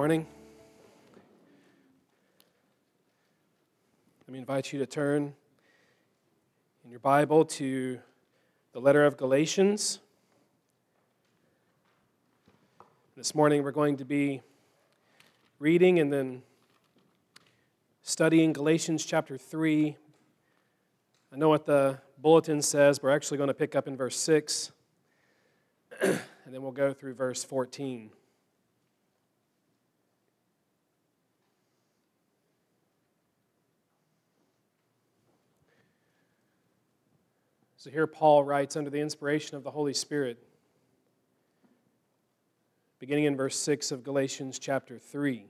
Morning. Let me invite you to turn in your Bible to the letter of Galatians. This morning we're going to be reading and then studying Galatians chapter 3. I know what the bulletin says, we're actually going to pick up in verse 6, and then we'll go through verse 14. So here Paul writes under the inspiration of the Holy Spirit, beginning in verse 6 of Galatians chapter 3.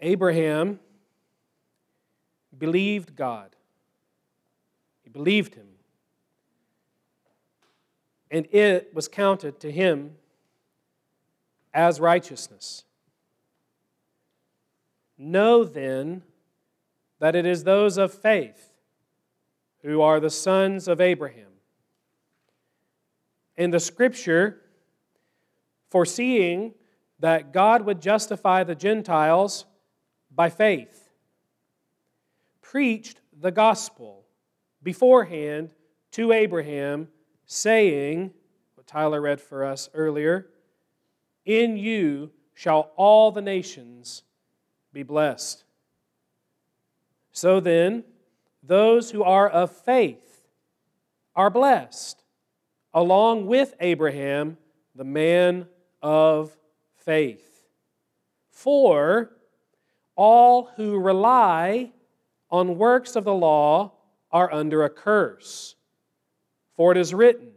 Abraham believed God. He believed him. And it was counted to him as righteousness. Know then that it is those of faith who are the sons of Abraham. In the scripture, foreseeing that God would justify the Gentiles by faith, preached the gospel beforehand to Abraham, saying, what Tyler read for us earlier, In you shall all the nations be blessed. So then, those who are of faith are blessed, along with Abraham, the man of faith. For all who rely on works of the law are under a curse. For it is written,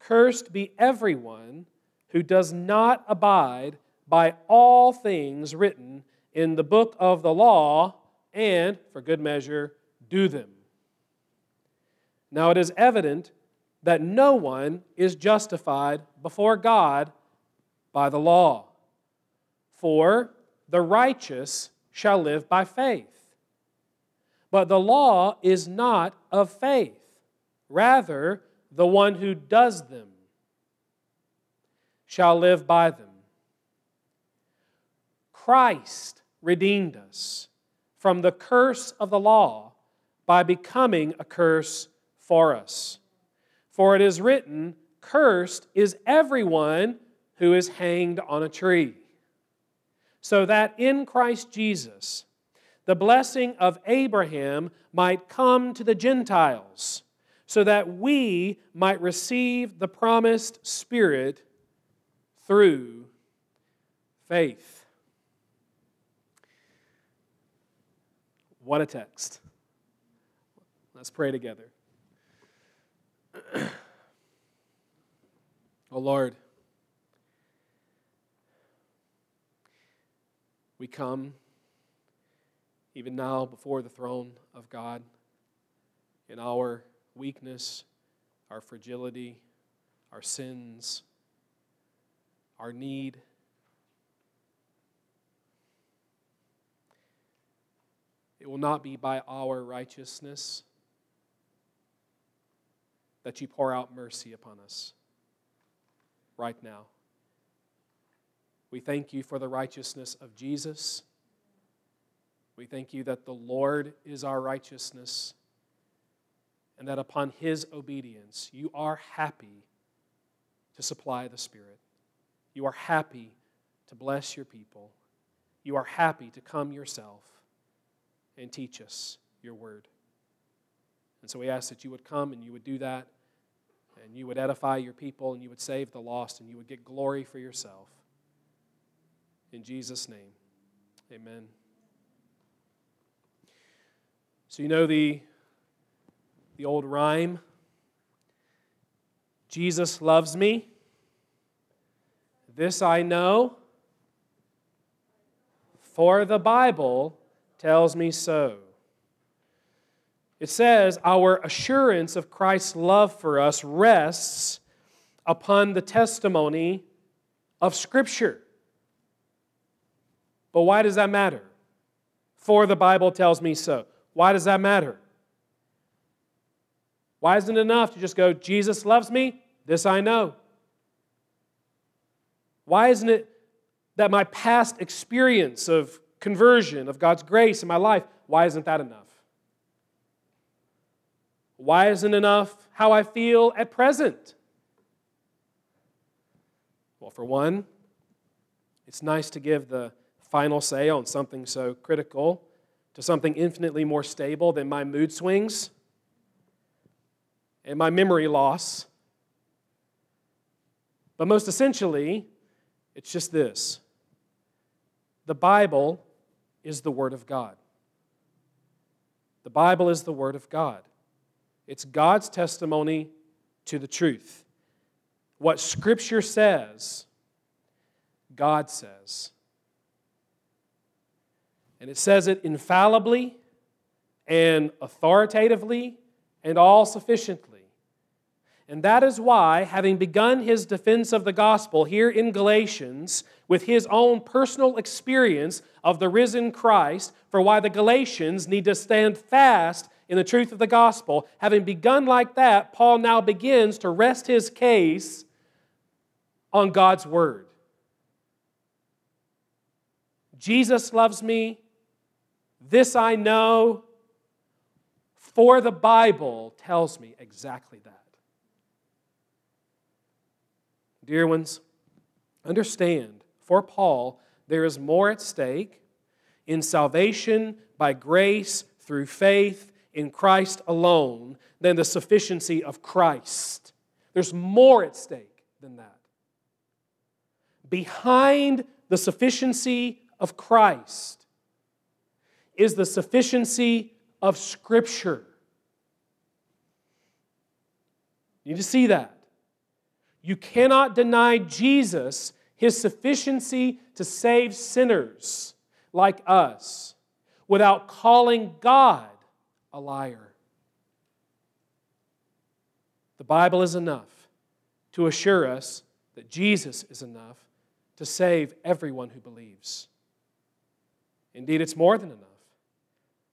Cursed be everyone who does not abide by all things written in the book of the law and, for good measure, do them. Now it is evident that no one is justified before God by the law. For the righteous shall live by faith. But the law is not of faith, rather, the one who does them shall live by them. Christ redeemed us from the curse of the law by becoming a curse for us. For it is written, Cursed is everyone who is hanged on a tree. So that in Christ Jesus, the blessing of Abraham might come to the Gentiles, so that we might receive the promised Spirit through faith. What a text. Let's pray together. oh Lord, we come even now before the throne of God in our weakness, our fragility, our sins, our need It will not be by our righteousness that you pour out mercy upon us right now. We thank you for the righteousness of Jesus. We thank you that the Lord is our righteousness and that upon his obedience you are happy to supply the Spirit. You are happy to bless your people. You are happy to come yourself and teach us your word. And so we ask that you would come and you would do that, and you would edify your people, and you would save the lost, and you would get glory for yourself. In Jesus' name, amen. So, you know the, the old rhyme Jesus loves me, This I know, for the Bible tells me so. It says, Our assurance of Christ's love for us rests upon the testimony of Scripture. But why does that matter? For the Bible tells me so. Why does that matter? Why isn't it enough to just go, Jesus loves me? This I know. Why isn't it that my past experience of conversion, of God's grace in my life, why isn't that enough? Why isn't enough how I feel at present? Well, for one, it's nice to give the final say on something so critical to something infinitely more stable than my mood swings and my memory loss. But most essentially, it's just this the Bible is the Word of God. The Bible is the Word of God. It's God's testimony to the truth. What Scripture says, God says. And it says it infallibly and authoritatively and all sufficiently. And that is why, having begun his defense of the gospel here in Galatians with his own personal experience of the risen Christ, for why the Galatians need to stand fast in the truth of the gospel, having begun like that, Paul now begins to rest his case on God's word. Jesus loves me. This I know. For the Bible tells me exactly that. Dear ones, understand, for Paul, there is more at stake in salvation by grace through faith in Christ alone than the sufficiency of Christ. There's more at stake than that. Behind the sufficiency of Christ is the sufficiency of Scripture. You need to see that. You cannot deny Jesus his sufficiency to save sinners like us without calling God a liar. The Bible is enough to assure us that Jesus is enough to save everyone who believes. Indeed, it's more than enough.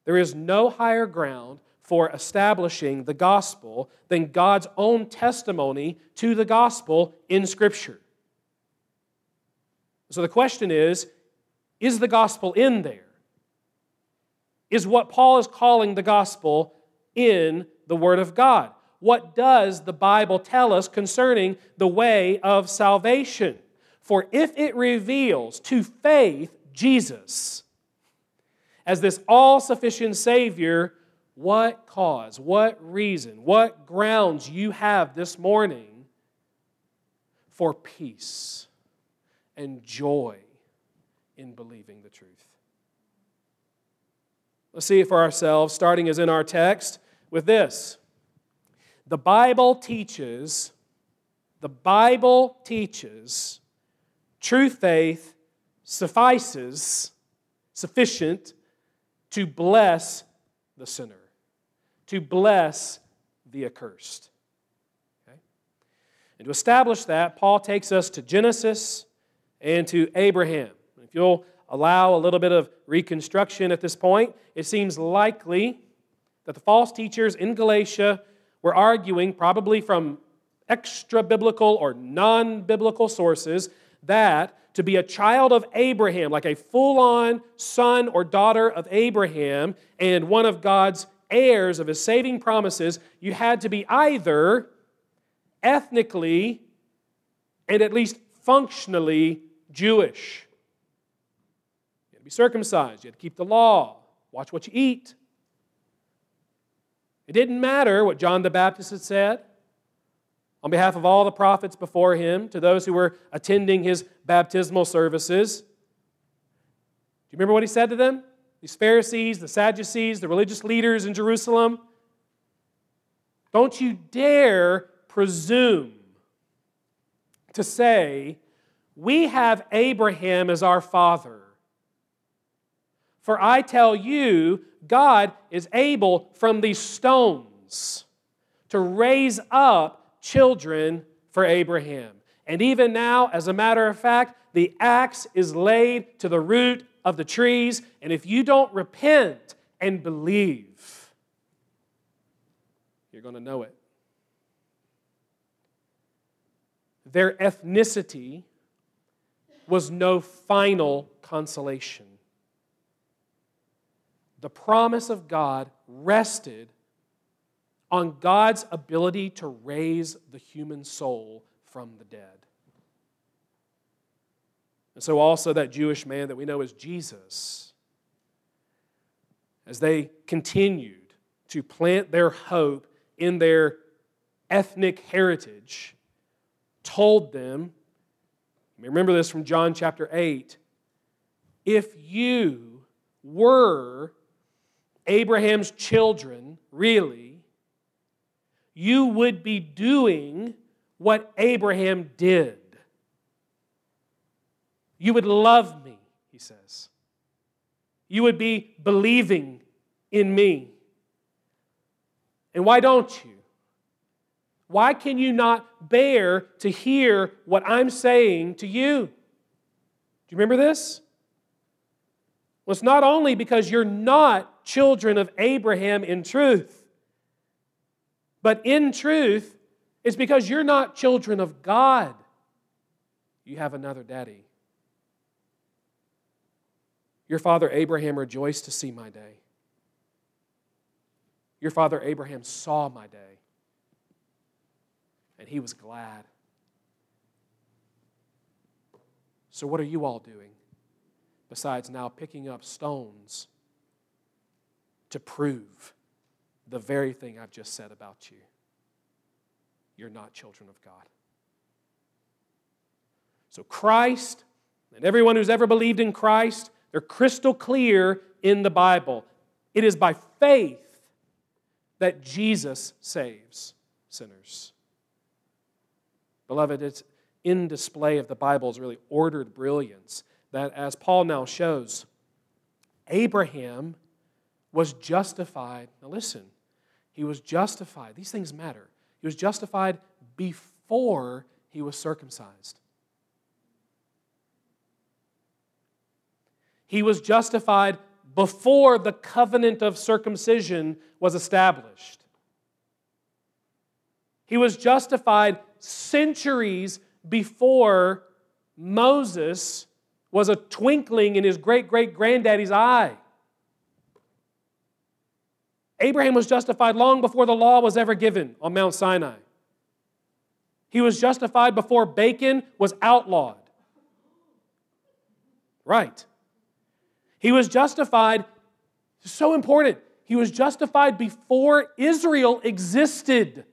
There is no higher ground for establishing the gospel than God's own testimony to the gospel in Scripture. So the question is is the gospel in there? Is what Paul is calling the gospel in the Word of God? What does the Bible tell us concerning the way of salvation? For if it reveals to faith Jesus as this all sufficient Savior, what cause, what reason, what grounds you have this morning for peace and joy in believing the truth. Let's see it for ourselves, starting as in our text with this. The Bible teaches, the Bible teaches, true faith suffices, sufficient to bless the sinner to bless the accursed. Okay? And to establish that, Paul takes us to Genesis and to Abraham. If you'll allow a little bit of reconstruction at this point, it seems likely that the false teachers in Galatia were arguing, probably from extra biblical or non biblical sources, that to be a child of Abraham, like a full on son or daughter of Abraham, and one of God's heirs of his saving promises, you had to be either ethnically and at least functionally Jewish. You had to be circumcised, you had to keep the law, watch what you eat. It didn't matter what John the Baptist had said on behalf of all the prophets before him to those who were attending his baptismal services. Do you remember what he said to them? These Pharisees, the Sadducees, the religious leaders in Jerusalem. Don't you dare presume to say, We have Abraham as our father. For I tell you, God is able from these stones to raise up children for Abraham. And even now, as a matter of fact, the axe is laid to the root of the trees. And if you don't repent and believe, you're going to know it. Their ethnicity was no final consolation. The promise of God rested on God's ability to raise the human soul from the dead. And so, also, that Jewish man that we know as Jesus, as they continued to plant their hope in their ethnic heritage, told them, remember this from John chapter 8, if you were Abraham's children, really, you would be doing what Abraham did. You would love me, he says. You would be believing in me. And why don't you? Why can you not bear to hear what I'm saying to you? Do you remember this? Well, it's not only because you're not children of Abraham in truth, but in truth, it's because you're not children of God. You have another daddy. Your father Abraham rejoiced to see my day. Your father Abraham saw my day and he was glad. So, what are you all doing besides now picking up stones to prove the very thing I've just said about you? You're not children of God. So, Christ and everyone who's ever believed in Christ, they're crystal clear in the Bible. It is by faith that Jesus saves sinners. Beloved, it's in display of the Bible's really ordered brilliance that, as Paul now shows, Abraham was justified. Now, listen, he was justified. These things matter. He was justified before he was circumcised. He was justified before the covenant of circumcision was established. He was justified centuries before Moses was a twinkling in his great great granddaddy's eye. Abraham was justified long before the law was ever given on Mount Sinai. He was justified before bacon was outlawed. Right. He was justified, so important, he was justified before Israel existed.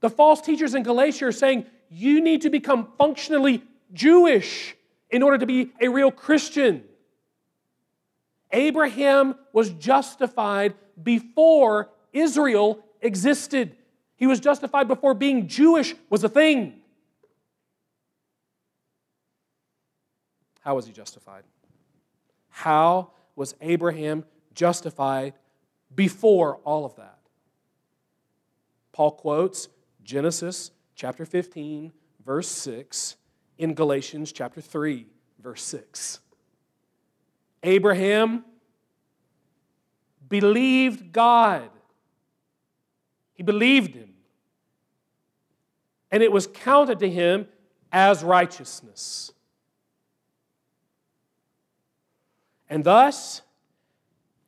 The false teachers in Galatia are saying you need to become functionally Jewish in order to be a real Christian. Abraham was justified before Israel existed. He was justified before being Jewish was a thing. How was he justified? How was Abraham justified before all of that? Paul quotes Genesis chapter 15, verse 6, in Galatians chapter 3, verse 6. Abraham believed God. He believed him. And it was counted to him as righteousness. And thus,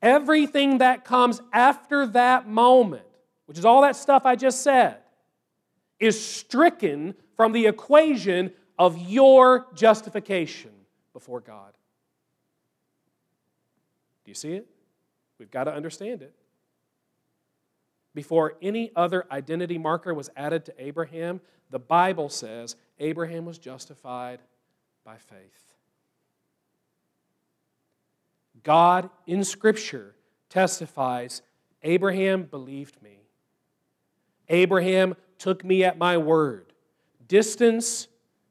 everything that comes after that moment, which is all that stuff I just said, is stricken from the equation of your justification before God. Do you see it? We've got to understand it. Before any other identity marker was added to Abraham, the Bible says Abraham was justified by faith. God in Scripture testifies Abraham believed me. Abraham took me at my word. Distance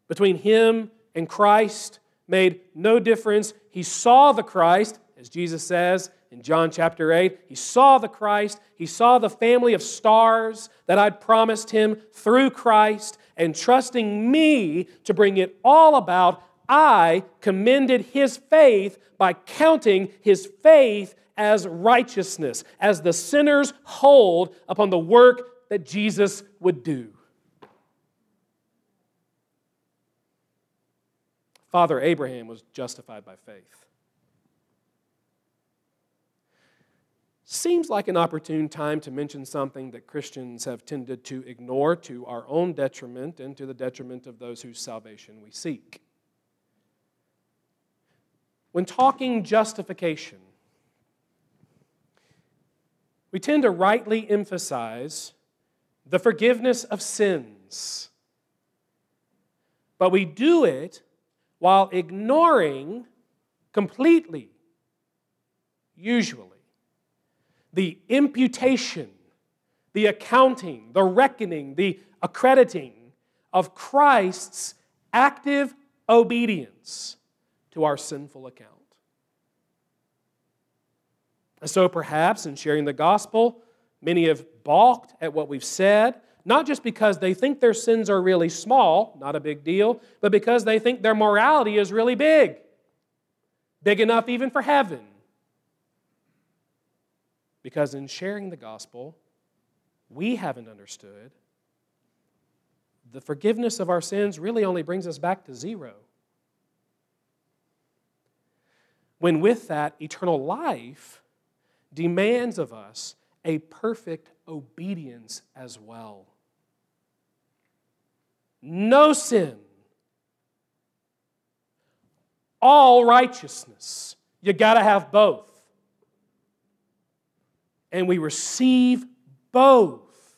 between him and Christ made no difference. He saw the Christ, as Jesus says in John chapter 8. He saw the Christ. He saw the family of stars that I'd promised him through Christ. And trusting me to bring it all about, I commended his faith by counting his faith as righteousness, as the sinner's hold upon the work that Jesus would do. Father Abraham was justified by faith. Seems like an opportune time to mention something that Christians have tended to ignore to our own detriment and to the detriment of those whose salvation we seek. When talking justification, we tend to rightly emphasize the forgiveness of sins. But we do it while ignoring completely, usually, the imputation, the accounting, the reckoning, the accrediting of Christ's active obedience to our sinful account. And so perhaps in sharing the gospel, many have balked at what we've said, not just because they think their sins are really small, not a big deal, but because they think their morality is really big, big enough even for heaven. Because in sharing the gospel, we haven't understood the forgiveness of our sins really only brings us back to zero. When with that, eternal life demands of us a perfect obedience as well. No sin, all righteousness. You got to have both. And we receive both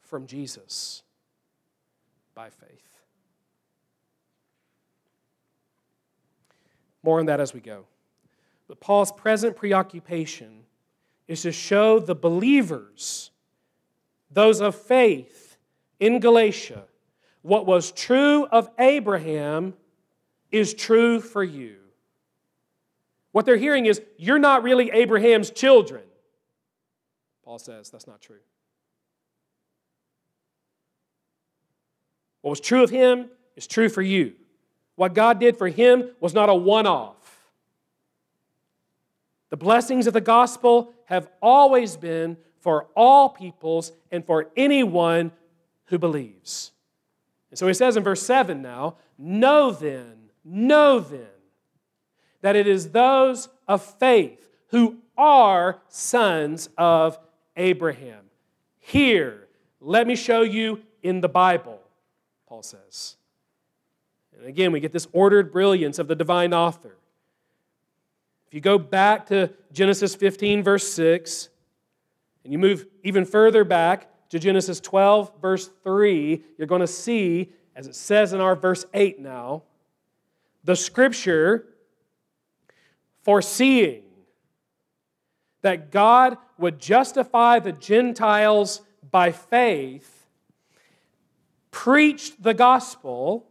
from Jesus by faith. More on that as we go. But Paul's present preoccupation is to show the believers, those of faith in Galatia, what was true of Abraham is true for you. What they're hearing is, you're not really Abraham's children. Paul says that's not true. What was true of him is true for you. What God did for him was not a one off. The blessings of the gospel have always been for all peoples and for anyone who believes. And so he says in verse 7 now, Know then, know then, that it is those of faith who are sons of Abraham. Here, let me show you in the Bible, Paul says. And again, we get this ordered brilliance of the divine author. If you go back to Genesis 15, verse 6, and you move even further back to Genesis 12, verse 3, you're going to see, as it says in our verse 8 now, the scripture foreseeing that God would justify the Gentiles by faith, preached the gospel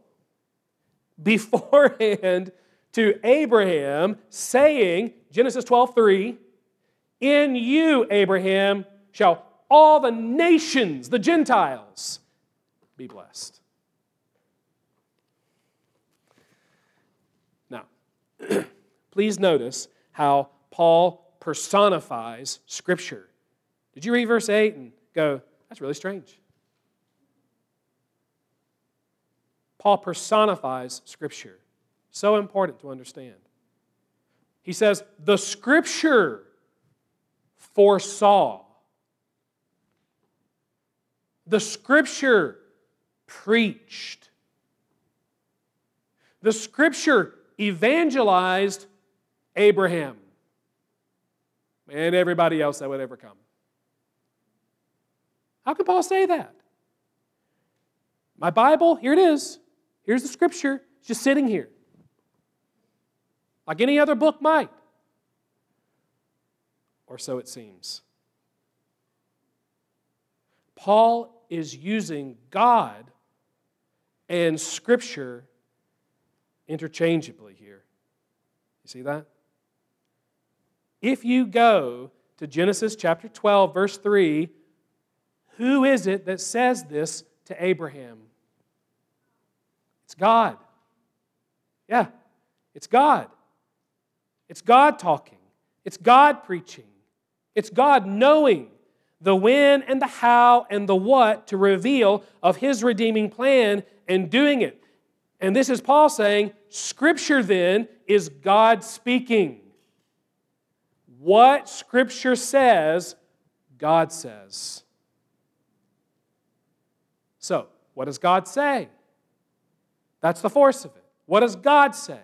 beforehand to Abraham, saying, Genesis 12, 3, In you, Abraham, shall all the nations, the Gentiles, be blessed. Now, please notice how Paul personifies Scripture. Did you read verse 8 and go, that's really strange? Paul personifies Scripture. So important to understand. He says, The scripture foresaw, the scripture preached, the scripture evangelized Abraham and everybody else that would ever come. How can Paul say that? My Bible, here it is. Here's the scripture. It's just sitting here like any other book might. Or so it seems. Paul is using God and Scripture interchangeably here. You see that? If you go to Genesis chapter 12, verse 3, who is it that says this to Abraham? It's God. Yeah, it's God. It's God talking. It's God preaching. It's God knowing the when and the how and the what to reveal of his redeeming plan and doing it. And this is Paul saying, Scripture then is God speaking. What Scripture says, God says. So, what does God say? That's the force of it. What does God say?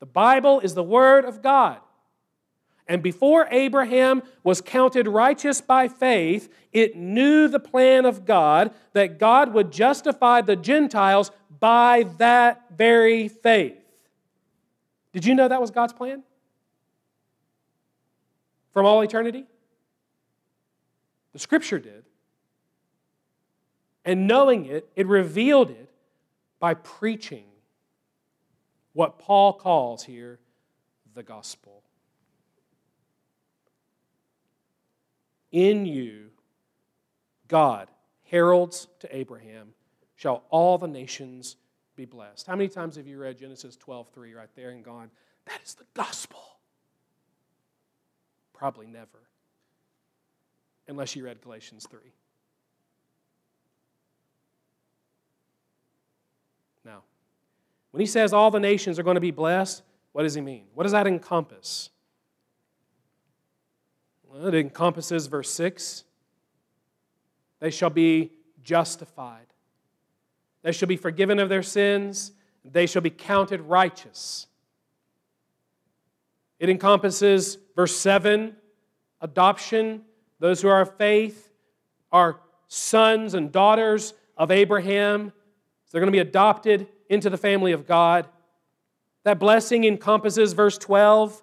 The Bible is the Word of God. And before Abraham was counted righteous by faith, it knew the plan of God that God would justify the Gentiles by that very faith. Did you know that was God's plan? From all eternity? The scripture did. And knowing it, it revealed it by preaching what Paul calls here the gospel. In you, God heralds to Abraham, shall all the nations be blessed. How many times have you read Genesis 12 3 right there and gone, that is the gospel? Probably never, unless you read Galatians 3. Now, when he says all the nations are going to be blessed, what does he mean? What does that encompass? Well, it encompasses verse 6 they shall be justified, they shall be forgiven of their sins, they shall be counted righteous. It encompasses verse 7 adoption. Those who are of faith are sons and daughters of Abraham. So they're going to be adopted into the family of God. That blessing encompasses verse 12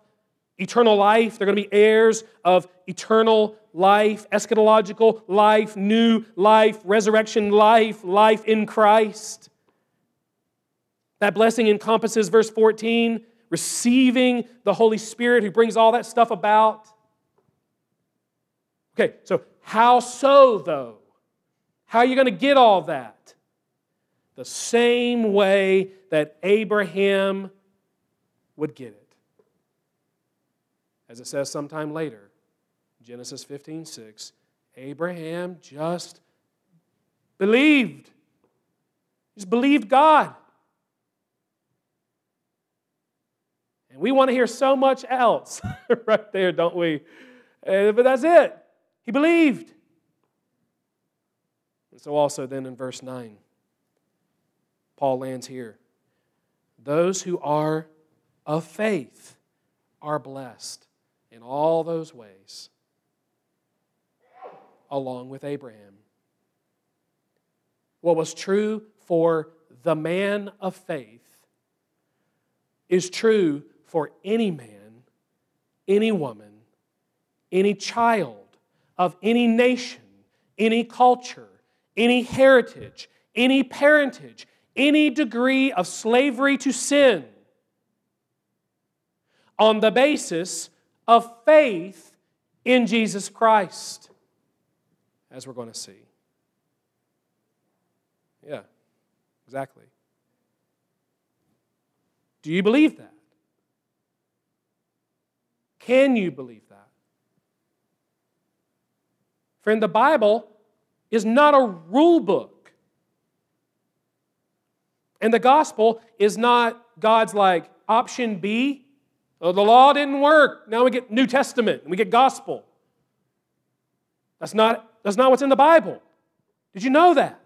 eternal life. They're going to be heirs of eternal life, eschatological life, new life, resurrection life, life in Christ. That blessing encompasses verse 14, receiving the Holy Spirit who brings all that stuff about. Okay, so how so, though? How are you going to get all that? The same way that Abraham would get it as it says sometime later, Genesis 15 6, Abraham just believed. Just believed God. And we want to hear so much else right there, don't we? Uh, but that's it. He believed. And so, also, then in verse 9, Paul lands here. Those who are of faith are blessed in all those ways, along with Abraham. What was true for the man of faith is true for any man, any woman, any child of any nation, any culture, any heritage, any parentage, any degree of slavery to sin on the basis of faith in Jesus Christ, as we're going to see. Yeah, exactly. Do you believe that? Can you believe that? Friend, the Bible is not a rule book. And the gospel is not God's like option B Oh, the law didn't work. Now we get New Testament and we get gospel. That's not, that's not what's in the Bible. Did you know that?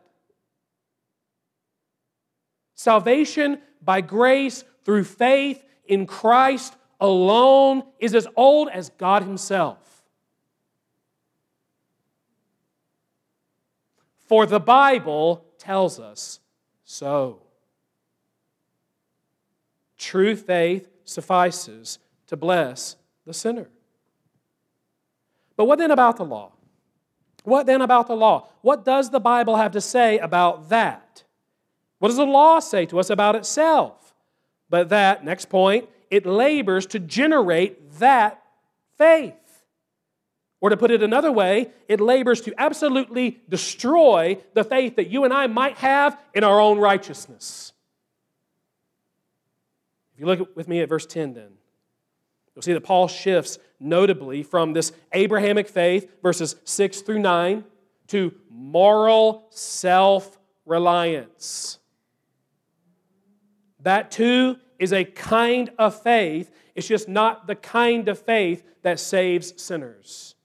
Salvation by grace through faith in Christ alone is as old as God Himself. For the Bible tells us so. True faith suffices to bless the sinner. But what then about the law? What then about the law? What does the Bible have to say about that? What does the law say to us about itself? But that, next point, it labors to generate that faith. Or to put it another way, it labors to absolutely destroy the faith that you and I might have in our own righteousness. If you look with me at verse 10, then, you'll see that Paul shifts notably from this Abrahamic faith, verses 6 through 9, to moral self reliance. That too is a kind of faith. It's just not the kind of faith that saves sinners,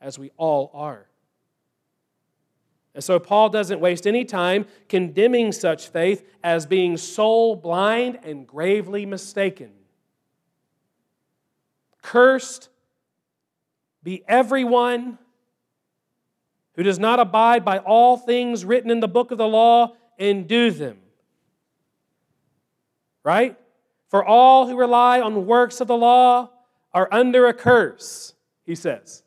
as we all are. And so Paul doesn't waste any time condemning such faith as being soul blind and gravely mistaken. Cursed be everyone who does not abide by all things written in the book of the law and do them right? For all who rely on works of the law are under a curse, he says.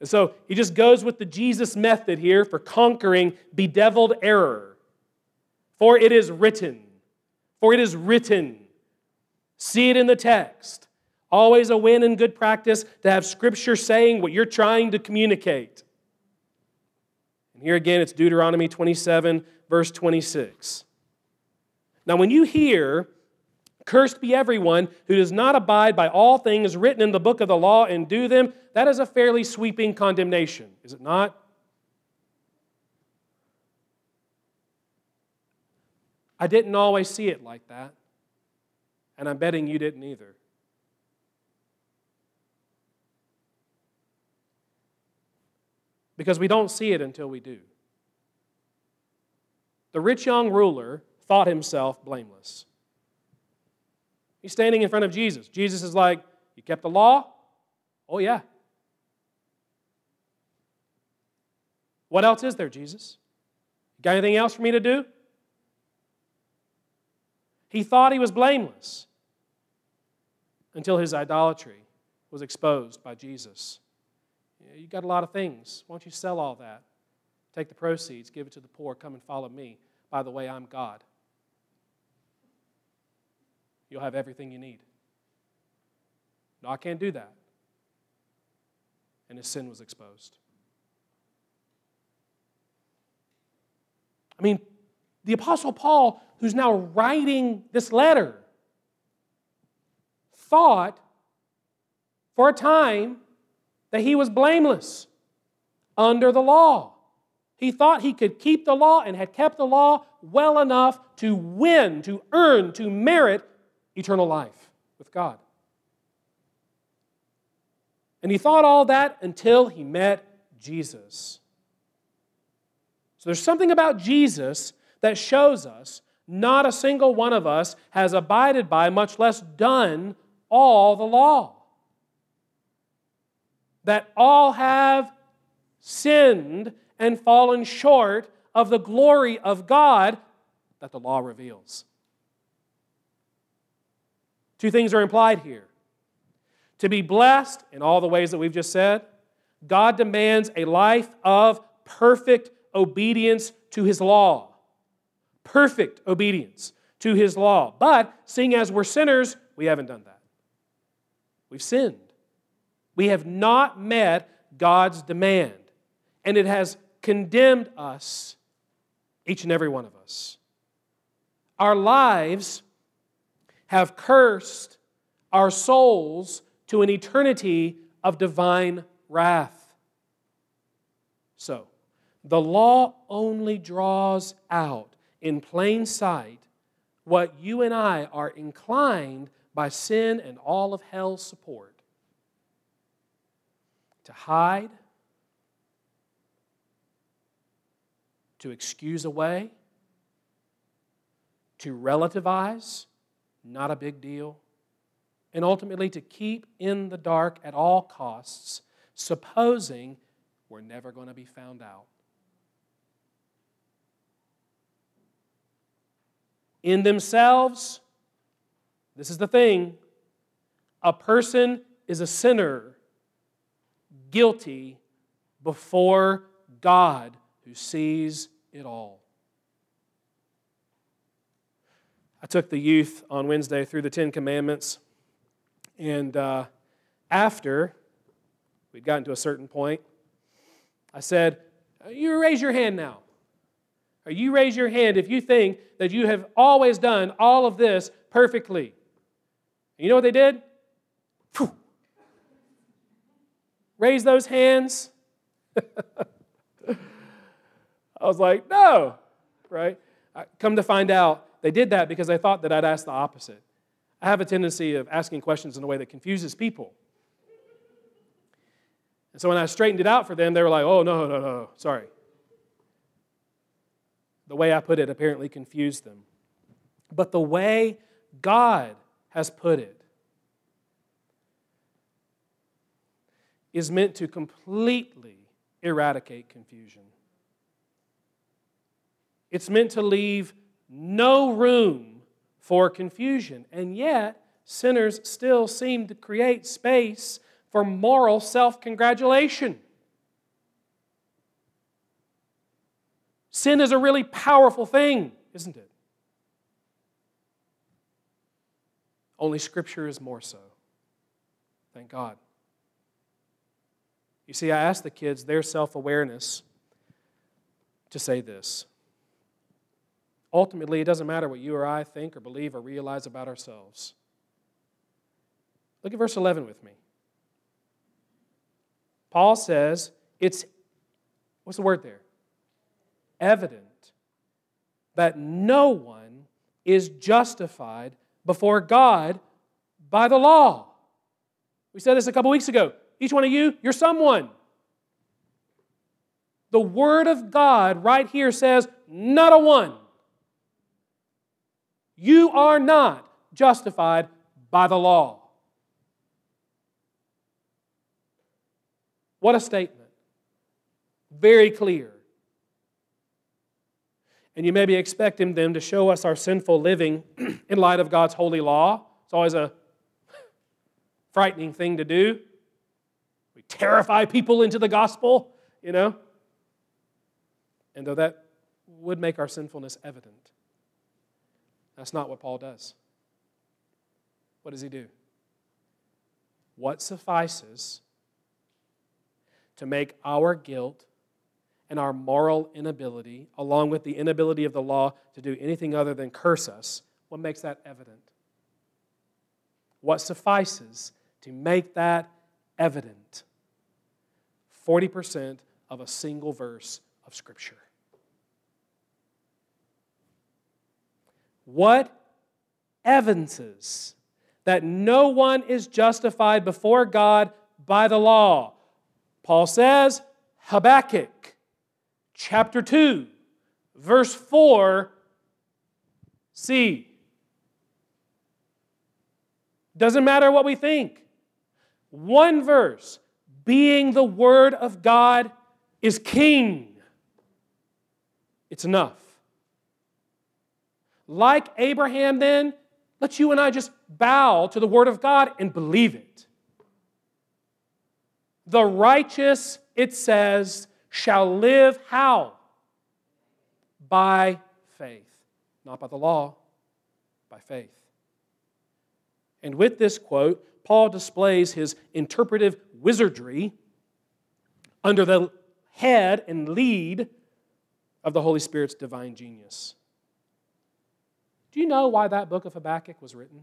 And so he just goes with the Jesus method here for conquering bedeviled error. For it is written, for it is written. See it in the text. Always a win and good practice to have Scripture saying what you're trying to communicate. And here again, it's Deuteronomy 27, verse 26. Now, when you hear, Cursed be everyone who does not abide by all things written in the book of the law and do them, that is a fairly sweeping condemnation, is it not? I didn't always see it like that, and I'm betting you didn't either. Because we don't see it until we do. The rich young ruler thought himself blameless. He's standing in front of Jesus. Jesus is like, You kept the law? Oh, yeah. What else is there, Jesus? Got anything else for me to do? He thought he was blameless until his idolatry was exposed by Jesus. You got a lot of things. Why don't you sell all that? Take the proceeds, give it to the poor, come and follow me. By the way, I'm God you'll have everything you need. No, I can't do that. And his sin was exposed. I mean, the Apostle Paul, who's now writing this letter, thought for a time that he was blameless under the law. He thought he could keep the law and had kept the law well enough to win, to earn, to merit eternal life with God. And he thought all that until he met Jesus. So there's something about Jesus that shows us not a single one of us has abided by, much less done, all the law. That all have sinned and fallen short of the glory of God that the law reveals. Two things are implied here. To be blessed in all the ways that we've just said, God demands a life of perfect obedience to His law. Perfect obedience to His law. But seeing as we're sinners, we haven't done that. We've sinned. We have not met God's demand, and it has condemned us, each and every one of us. Our lives have cursed our souls to an eternity of divine wrath. So, the law only draws out in plain sight what you and I are inclined by sin and all of hell's support to hide, to excuse away, to relativize, not a big deal, and ultimately to keep in the dark at all costs, supposing we're never going to be found out. In themselves, this is the thing a person is a sinner, guilty before God who sees it all. I took the youth on Wednesday through the Ten Commandments, and uh, after we'd gotten to a certain point, I said, You raise your hand now. Or you raise your hand if you think that you have always done all of this perfectly. And you know what they did? Whew. Raise those hands. I was like, no, right? I come to find out, they did that because they thought that I'd ask the opposite. I have a tendency of asking questions in a way that confuses people. And so when I straightened it out for them, they were like, oh, no, no, no, sorry. The way I put it apparently confused them. But the way God has put it is meant to completely eradicate confusion. It's meant to leave no room for confusion. And yet, sinners still seem to create space for moral self congratulation. Sin is a really powerful thing, isn't it? Only Scripture is more so. Thank God. You see, I asked the kids their self awareness to say this. Ultimately, it doesn't matter what you or I think or believe or realize about ourselves. Look at verse 11 with me. Paul says it's, what's the word there? Evident that no one is justified before God by the law. We said this a couple weeks ago. Each one of you, you're someone. The Word of God right here says, not a one. You are not justified by the law. What a statement. Very clear. And you may be expecting them to show us our sinful living in light of God's holy law. It's always a frightening thing to do. We terrify people into the gospel, you know. And though that would make our sinfulness evident, that's not what Paul does. What does he do? What suffices to make our guilt and our moral inability, along with the inability of the law to do anything other than curse us, what makes that evident? What suffices to make that evident? 40% of a single verse of Scripture. What evidences that no one is justified before God by the law? Paul says, Habakkuk chapter 2, verse 4, see. Doesn't matter what we think. One verse, being the Word of God, is king. It's enough. Like Abraham, then, let you and I just bow to the Word of God and believe it. The righteous, it says, shall live how? By faith. Not by the law, by faith. And with this quote, Paul displays his interpretive wizardry under the head and lead of the Holy Spirit's divine genius. Do you know why that book of Habakkuk was written?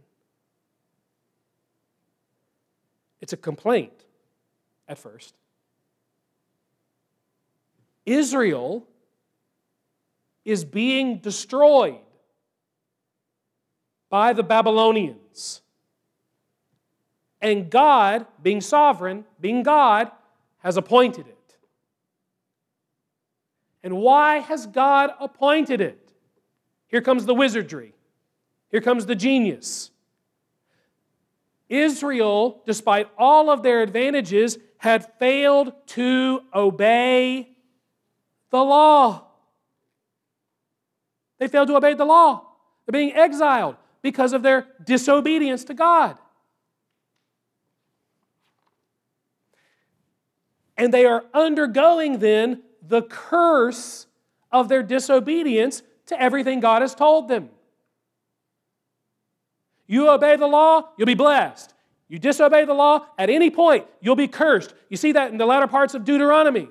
It's a complaint at first. Israel is being destroyed by the Babylonians. And God, being sovereign, being God, has appointed it. And why has God appointed it? Here comes the wizardry. Here comes the genius. Israel, despite all of their advantages, had failed to obey the law. They failed to obey the law. They're being exiled because of their disobedience to God. And they are undergoing then the curse of their disobedience to everything God has told them. You obey the law, you'll be blessed. You disobey the law, at any point, you'll be cursed. You see that in the latter parts of Deuteronomy.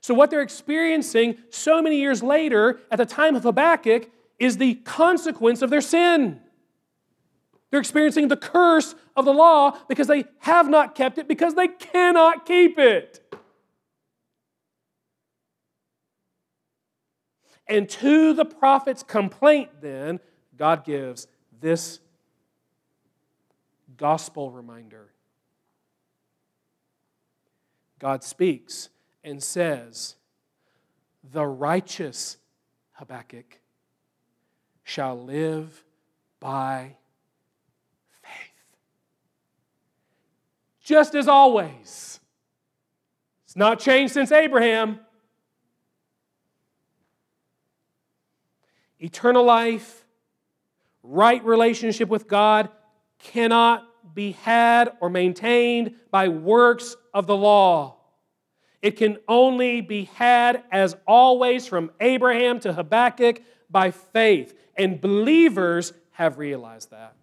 So, what they're experiencing so many years later, at the time of Habakkuk, is the consequence of their sin. They're experiencing the curse of the law because they have not kept it, because they cannot keep it. And to the prophet's complaint, then, God gives this gospel reminder. God speaks and says, The righteous Habakkuk shall live by faith. Just as always. It's not changed since Abraham. Eternal life, right relationship with God cannot be had or maintained by works of the law. It can only be had, as always, from Abraham to Habakkuk by faith. And believers have realized that.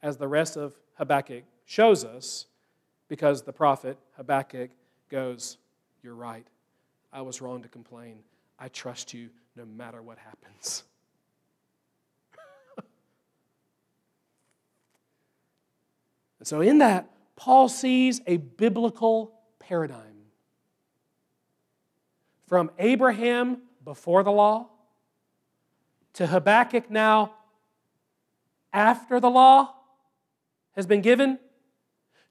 As the rest of Habakkuk shows us, because the prophet Habakkuk goes, You're right. I was wrong to complain. I trust you no matter what happens. and so, in that, Paul sees a biblical paradigm. From Abraham before the law to Habakkuk now after the law has been given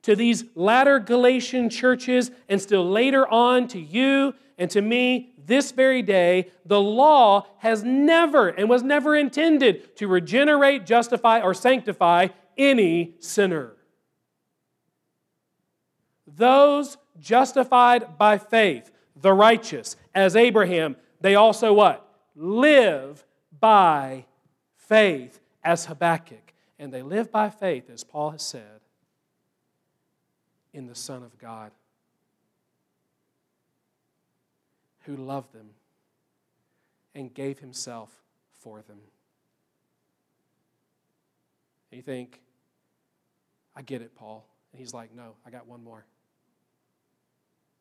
to these latter Galatian churches and still later on to you and to me this very day, the law has never and was never intended to regenerate, justify, or sanctify any sinner. Those justified by faith, the righteous, as Abraham, they also what? Live by faith as Habakkuk. And they live by faith, as Paul has said, in the Son of God who loved them and gave himself for them. And you think, I get it, Paul. And he's like, No, I got one more.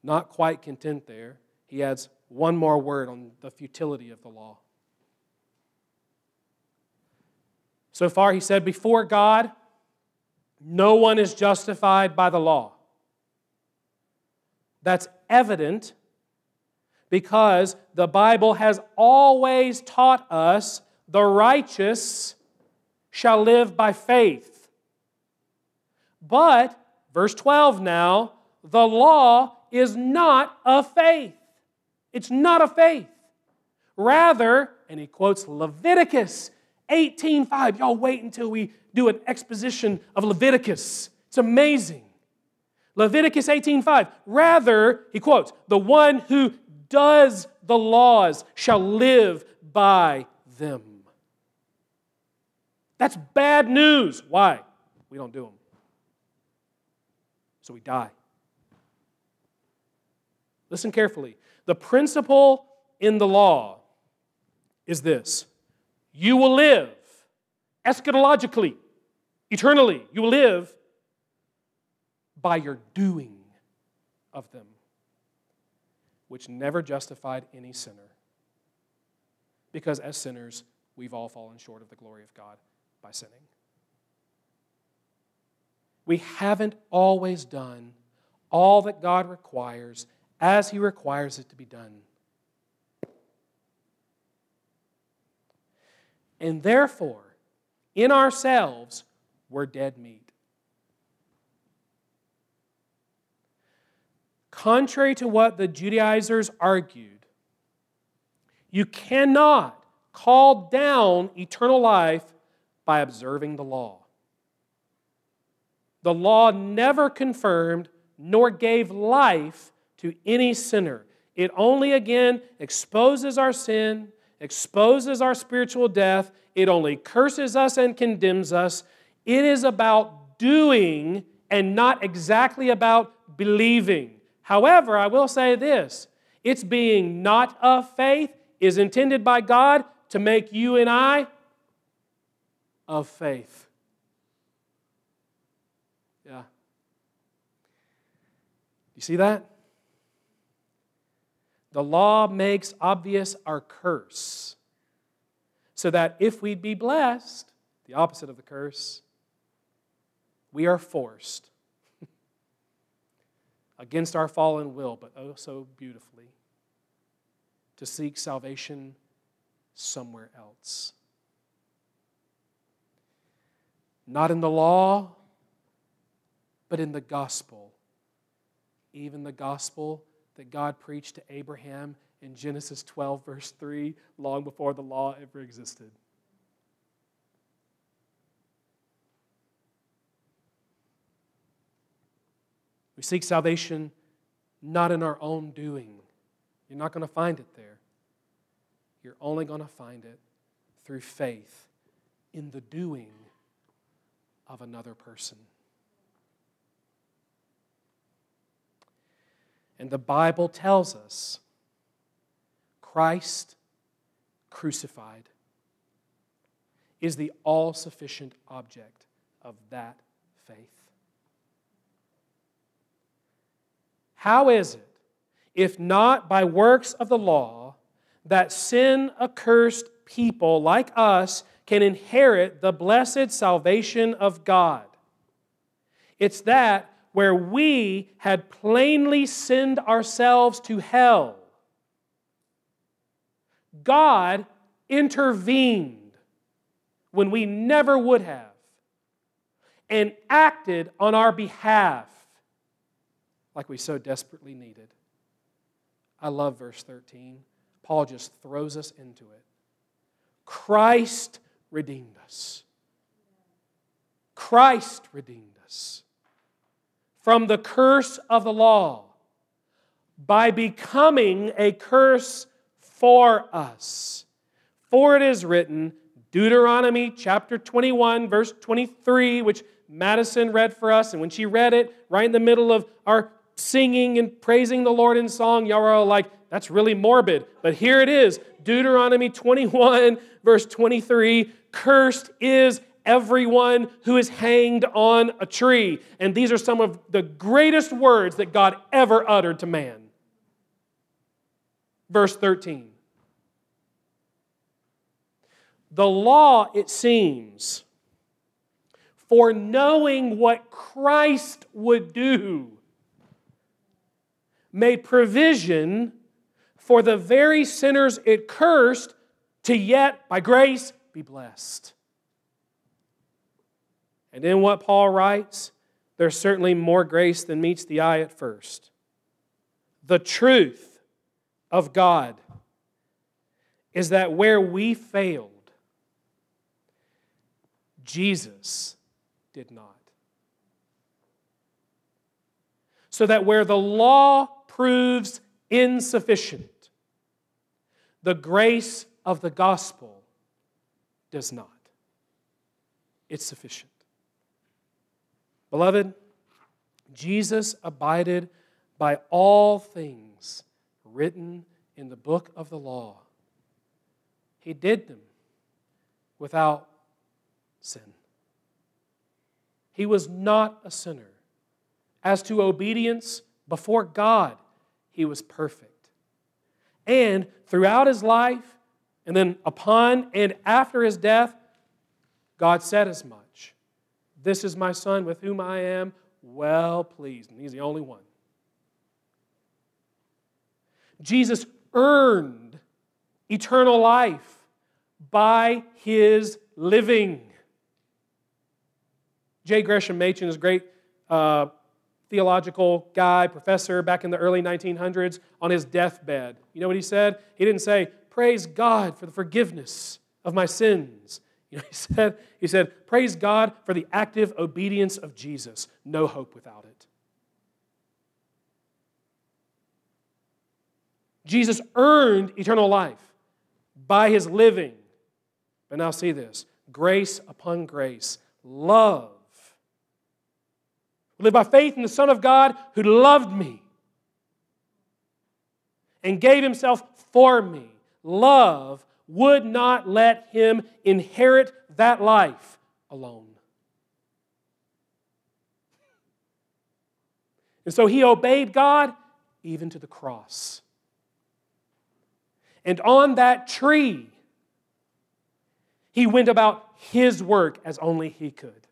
Not quite content there, he adds one more word on the futility of the law. So far, he said, Before God, no one is justified by the law. That's evident because the Bible has always taught us the righteous shall live by faith. But, verse 12 now, the law is not a faith. It's not a faith. Rather, and he quotes Leviticus 18:5. Y'all wait until we do an exposition of Leviticus. It's amazing. Leviticus 18:5. Rather, he quotes, the one who does the laws shall live by them. That's bad news. Why? We don't do them. So we die. Listen carefully. The principle in the law is this you will live eschatologically, eternally. You will live by your doing of them which never justified any sinner. Because as sinners, we've all fallen short of the glory of God by sinning. We haven't always done all that God requires as He requires it to be done. And therefore, in ourselves, we're dead meat. Contrary to what the Judaizers argued, you cannot call down eternal life by observing the law. The law never confirmed nor gave life to any sinner. It only again exposes our sin, exposes our spiritual death. It only curses us and condemns us. It is about doing and not exactly about believing. However, I will say this its being not of faith is intended by God to make you and I of faith. Yeah. You see that? The law makes obvious our curse, so that if we'd be blessed, the opposite of the curse, we are forced against our fallen will, but oh so beautifully, to seek salvation somewhere else. Not in the law, but in the gospel. Even the gospel that God preached to Abraham in Genesis 12, verse 3, long before the law ever existed. We seek salvation not in our own doing. You're not going to find it there. You're only going to find it through faith in the doing of another person. And the Bible tells us Christ crucified is the all sufficient object of that faith. How is it, if not by works of the law, that sin accursed people like us can inherit the blessed salvation of God? It's that where we had plainly sinned ourselves to hell, God intervened when we never would have and acted on our behalf like we so desperately needed. I love verse 13. Paul just throws us into it. Christ redeemed us. Christ redeemed us from the curse of the law by becoming a curse for us. For it is written, Deuteronomy chapter 21, verse 23, which Madison read for us. And when she read it, right in the middle of our singing and praising the Lord in song, y'all are like, that's really morbid. But here it is Deuteronomy 21, verse 23 Cursed is everyone who is hanged on a tree. And these are some of the greatest words that God ever uttered to man. Verse 13. The law, it seems, for knowing what Christ would do made provision for the very sinners it cursed to yet, by grace, be blessed. And in what Paul writes, there's certainly more grace than meets the eye at first. The truth of God is that where we failed, Jesus did not. So that where the law proves insufficient. The grace of the gospel does not. It's sufficient. Beloved, Jesus abided by all things written in the book of the law. He did them without sin. He was not a sinner. As to obedience before God, he was perfect. And throughout his life, and then upon and after his death, God said as much. This is my son with whom I am well pleased. And he's the only one. Jesus earned eternal life by his living. J. Gresham Machen is a great uh, theological guy, professor back in the early 1900s on his deathbed. You know what he said? He didn't say, Praise God for the forgiveness of my sins. You know, he said, he said, Praise God for the active obedience of Jesus. No hope without it. Jesus earned eternal life by his living. But now see this grace upon grace, love live by faith in the Son of God who loved me and gave himself for me. Love would not let him inherit that life alone. And so he obeyed God even to the cross. And on that tree, he went about his work as only he could.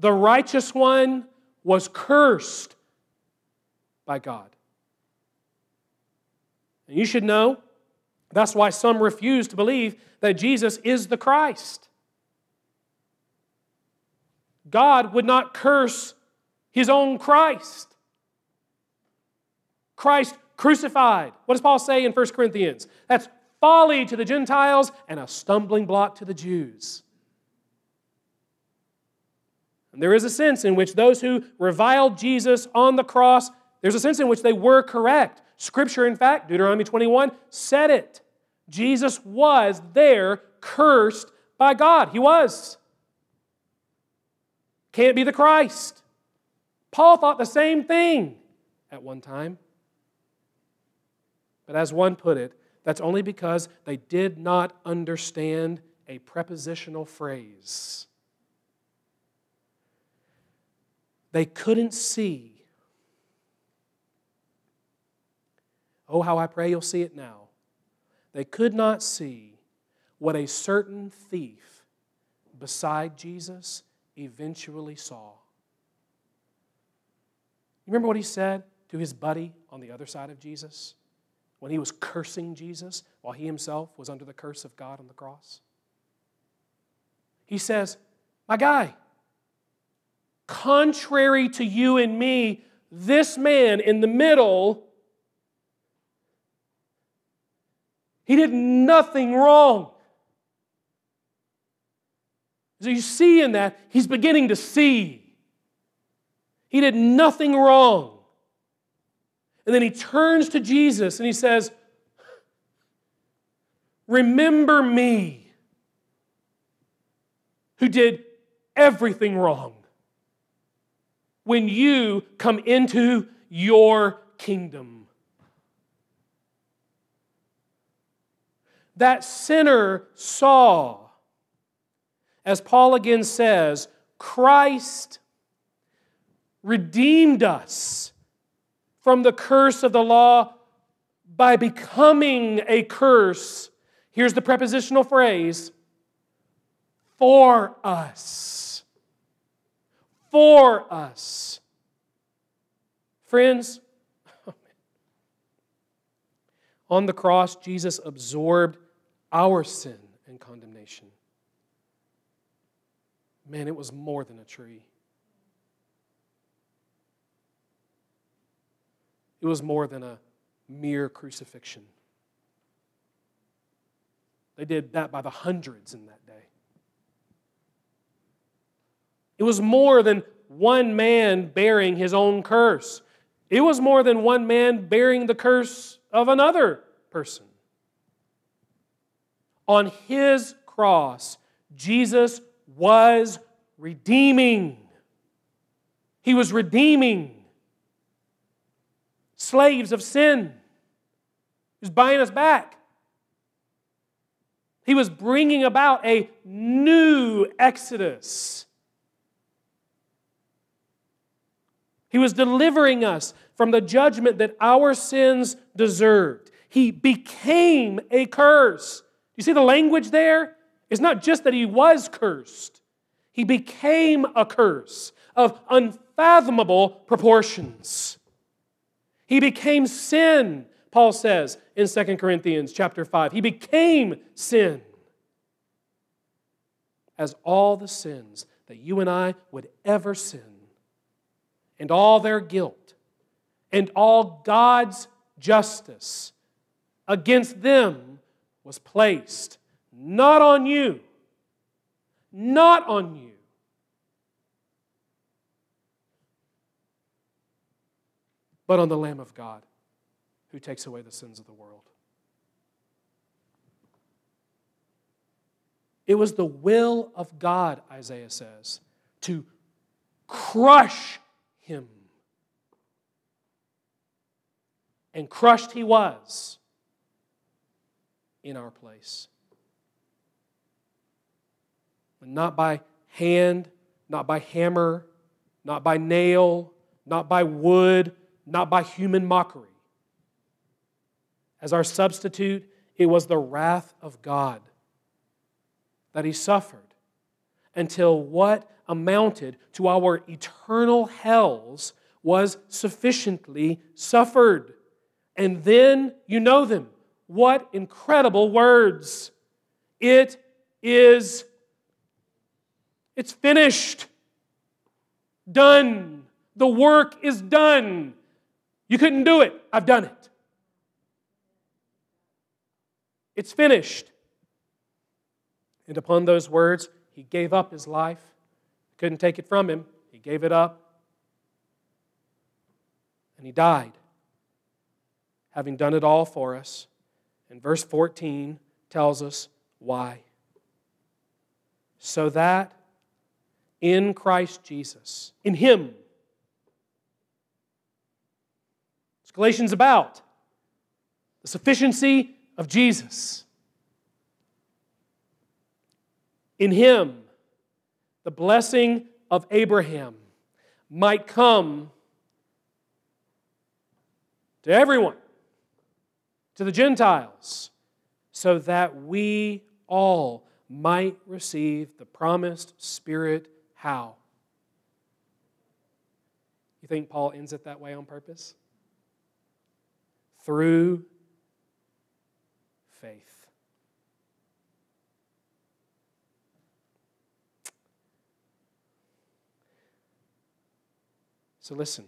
The righteous one was cursed by God. And you should know that's why some refuse to believe that Jesus is the Christ. God would not curse his own Christ. Christ crucified. What does Paul say in 1 Corinthians? That's folly to the Gentiles and a stumbling block to the Jews. And there is a sense in which those who reviled Jesus on the cross, there's a sense in which they were correct. Scripture, in fact, Deuteronomy 21, said it. Jesus was there cursed by God. He was. Can't be the Christ. Paul thought the same thing at one time. But as one put it, that's only because they did not understand a prepositional phrase. They couldn't see. Oh, how I pray you'll see it now. They could not see what a certain thief beside Jesus eventually saw. You remember what he said to his buddy on the other side of Jesus when he was cursing Jesus while he himself was under the curse of God on the cross? He says, My guy, contrary to you and me, this man in the middle He did nothing wrong. So you see in that, he's beginning to see. He did nothing wrong. And then he turns to Jesus and he says, Remember me, who did everything wrong, when you come into your kingdom. That sinner saw, as Paul again says, Christ redeemed us from the curse of the law by becoming a curse. Here's the prepositional phrase for us. For us. Friends, on the cross, Jesus absorbed our sin and condemnation. Man, it was more than a tree. It was more than a mere crucifixion. They did that by the hundreds in that day. It was more than one man bearing his own curse. It was more than one man bearing the curse of another person. On his cross, Jesus was redeeming. He was redeeming slaves of sin. He was buying us back. He was bringing about a new exodus. He was delivering us from the judgment that our sins deserved. He became a curse you see the language there? It's not just that he was cursed, he became a curse of unfathomable proportions. He became sin, Paul says in 2 Corinthians chapter 5. He became sin. As all the sins that you and I would ever sin, and all their guilt, and all God's justice against them was placed not on you, not on you, but on the Lamb of God who takes away the sins of the world. It was the will of God, Isaiah says, to crush him. and crushed he was in our place. Not by hand, not by hammer, not by nail, not by wood, not by human mockery. As our substitute, it was the wrath of God that he suffered until what amounted to our eternal hells was sufficiently suffered. And then you know them. What incredible words! It is, it's finished. Done. The work is done. You couldn't do it. I've done it. It's finished. And upon those words, he gave up his life. Couldn't take it from him. He gave it up. And he died, having done it all for us. And verse 14 tells us why. So that in Christ Jesus, in Him, it's Galatians about the sufficiency of Jesus. In Him, the blessing of Abraham might come to everyone, to the Gentiles, so that we all might receive the promised Spirit. How? You think Paul ends it that way on purpose? Through faith. So listen.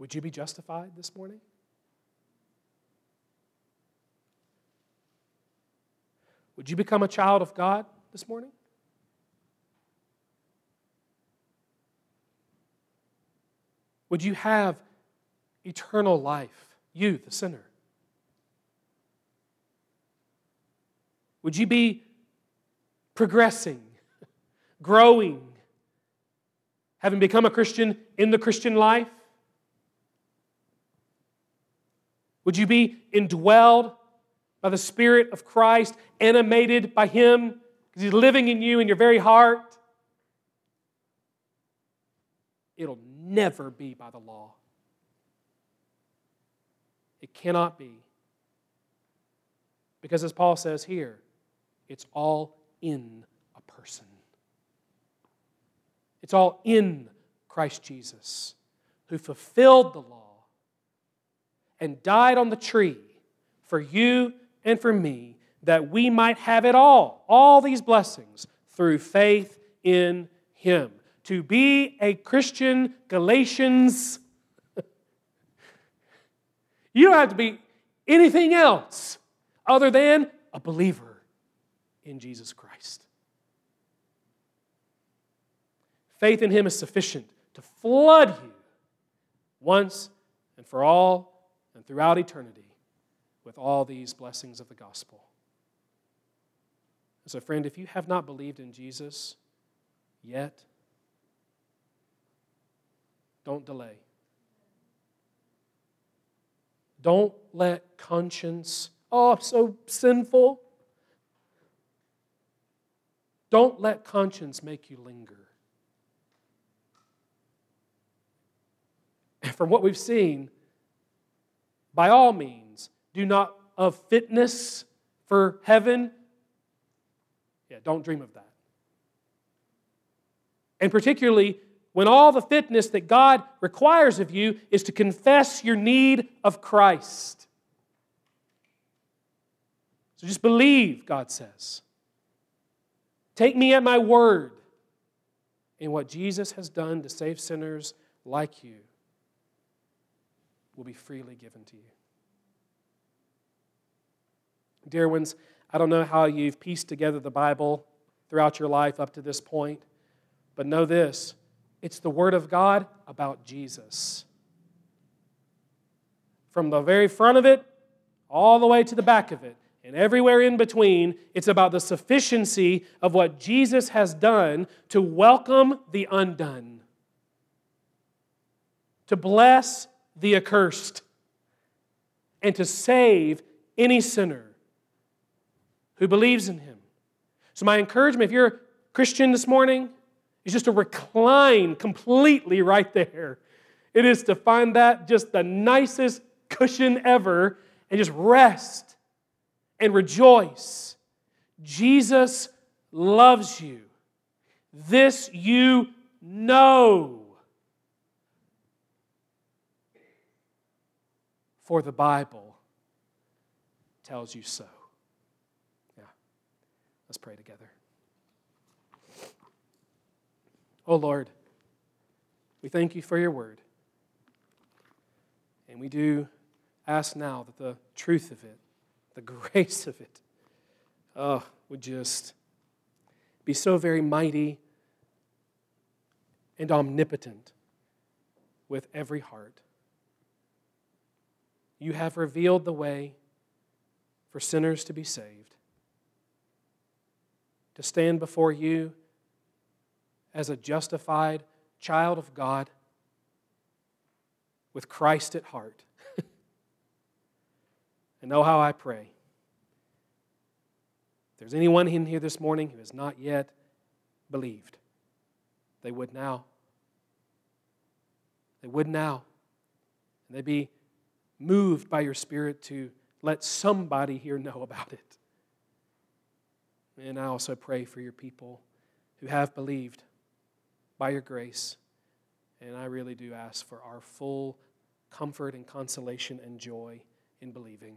Would you be justified this morning? Would you become a child of God this morning? Would you have eternal life, you, the sinner? Would you be progressing, growing, having become a Christian in the Christian life? Would you be indwelled by the Spirit of Christ, animated by Him, because He's living in you in your very heart? It'll never be by the law. It cannot be. Because as Paul says here, it's all in a person. It's all in Christ Jesus, who fulfilled the law and died on the tree for you and for me, that we might have it all, all these blessings, through faith in Him. To be a Christian, Galatians, you don't have to be anything else other than a believer in Jesus Christ. Faith in Him is sufficient to flood you once and for all and throughout eternity with all these blessings of the gospel. So, friend, if you have not believed in Jesus yet, don't delay. Don't let conscience, oh, so sinful. Don't let conscience make you linger. From what we've seen, by all means, do not of fitness for heaven. Yeah, don't dream of that. And particularly when all the fitness that God requires of you is to confess your need of Christ. So just believe, God says. Take me at my word in what Jesus has done to save sinners like you will be freely given to you. Dear ones, I don't know how you've pieced together the Bible throughout your life up to this point, but know this it's the Word of God about Jesus. From the very front of it all the way to the back of it, and everywhere in between, it's about the sufficiency of what Jesus has done to welcome the undone, to bless the accursed and to save any sinner who believes in him. So, my encouragement, if you're a Christian this morning, is just to recline completely right there. It is to find that just the nicest cushion ever and just rest and rejoice. Jesus loves you. This you know. For the Bible tells you so. Let's pray together. Oh Lord, we thank you for your word. And we do ask now that the truth of it, the grace of it, oh, would just be so very mighty and omnipotent with every heart. You have revealed the way for sinners to be saved, to stand before you as a justified child of God with Christ at heart. and know how I pray. If there's anyone in here this morning who has not yet believed, they would now. They would now. And they'd be moved by your Spirit to let somebody here know about it. And I also pray for your people who have believed by your grace. And I really do ask for our full comfort and consolation and joy in believing.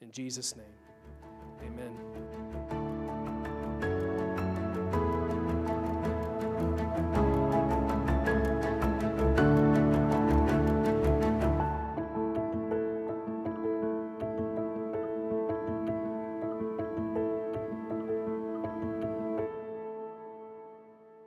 In Jesus' name, amen.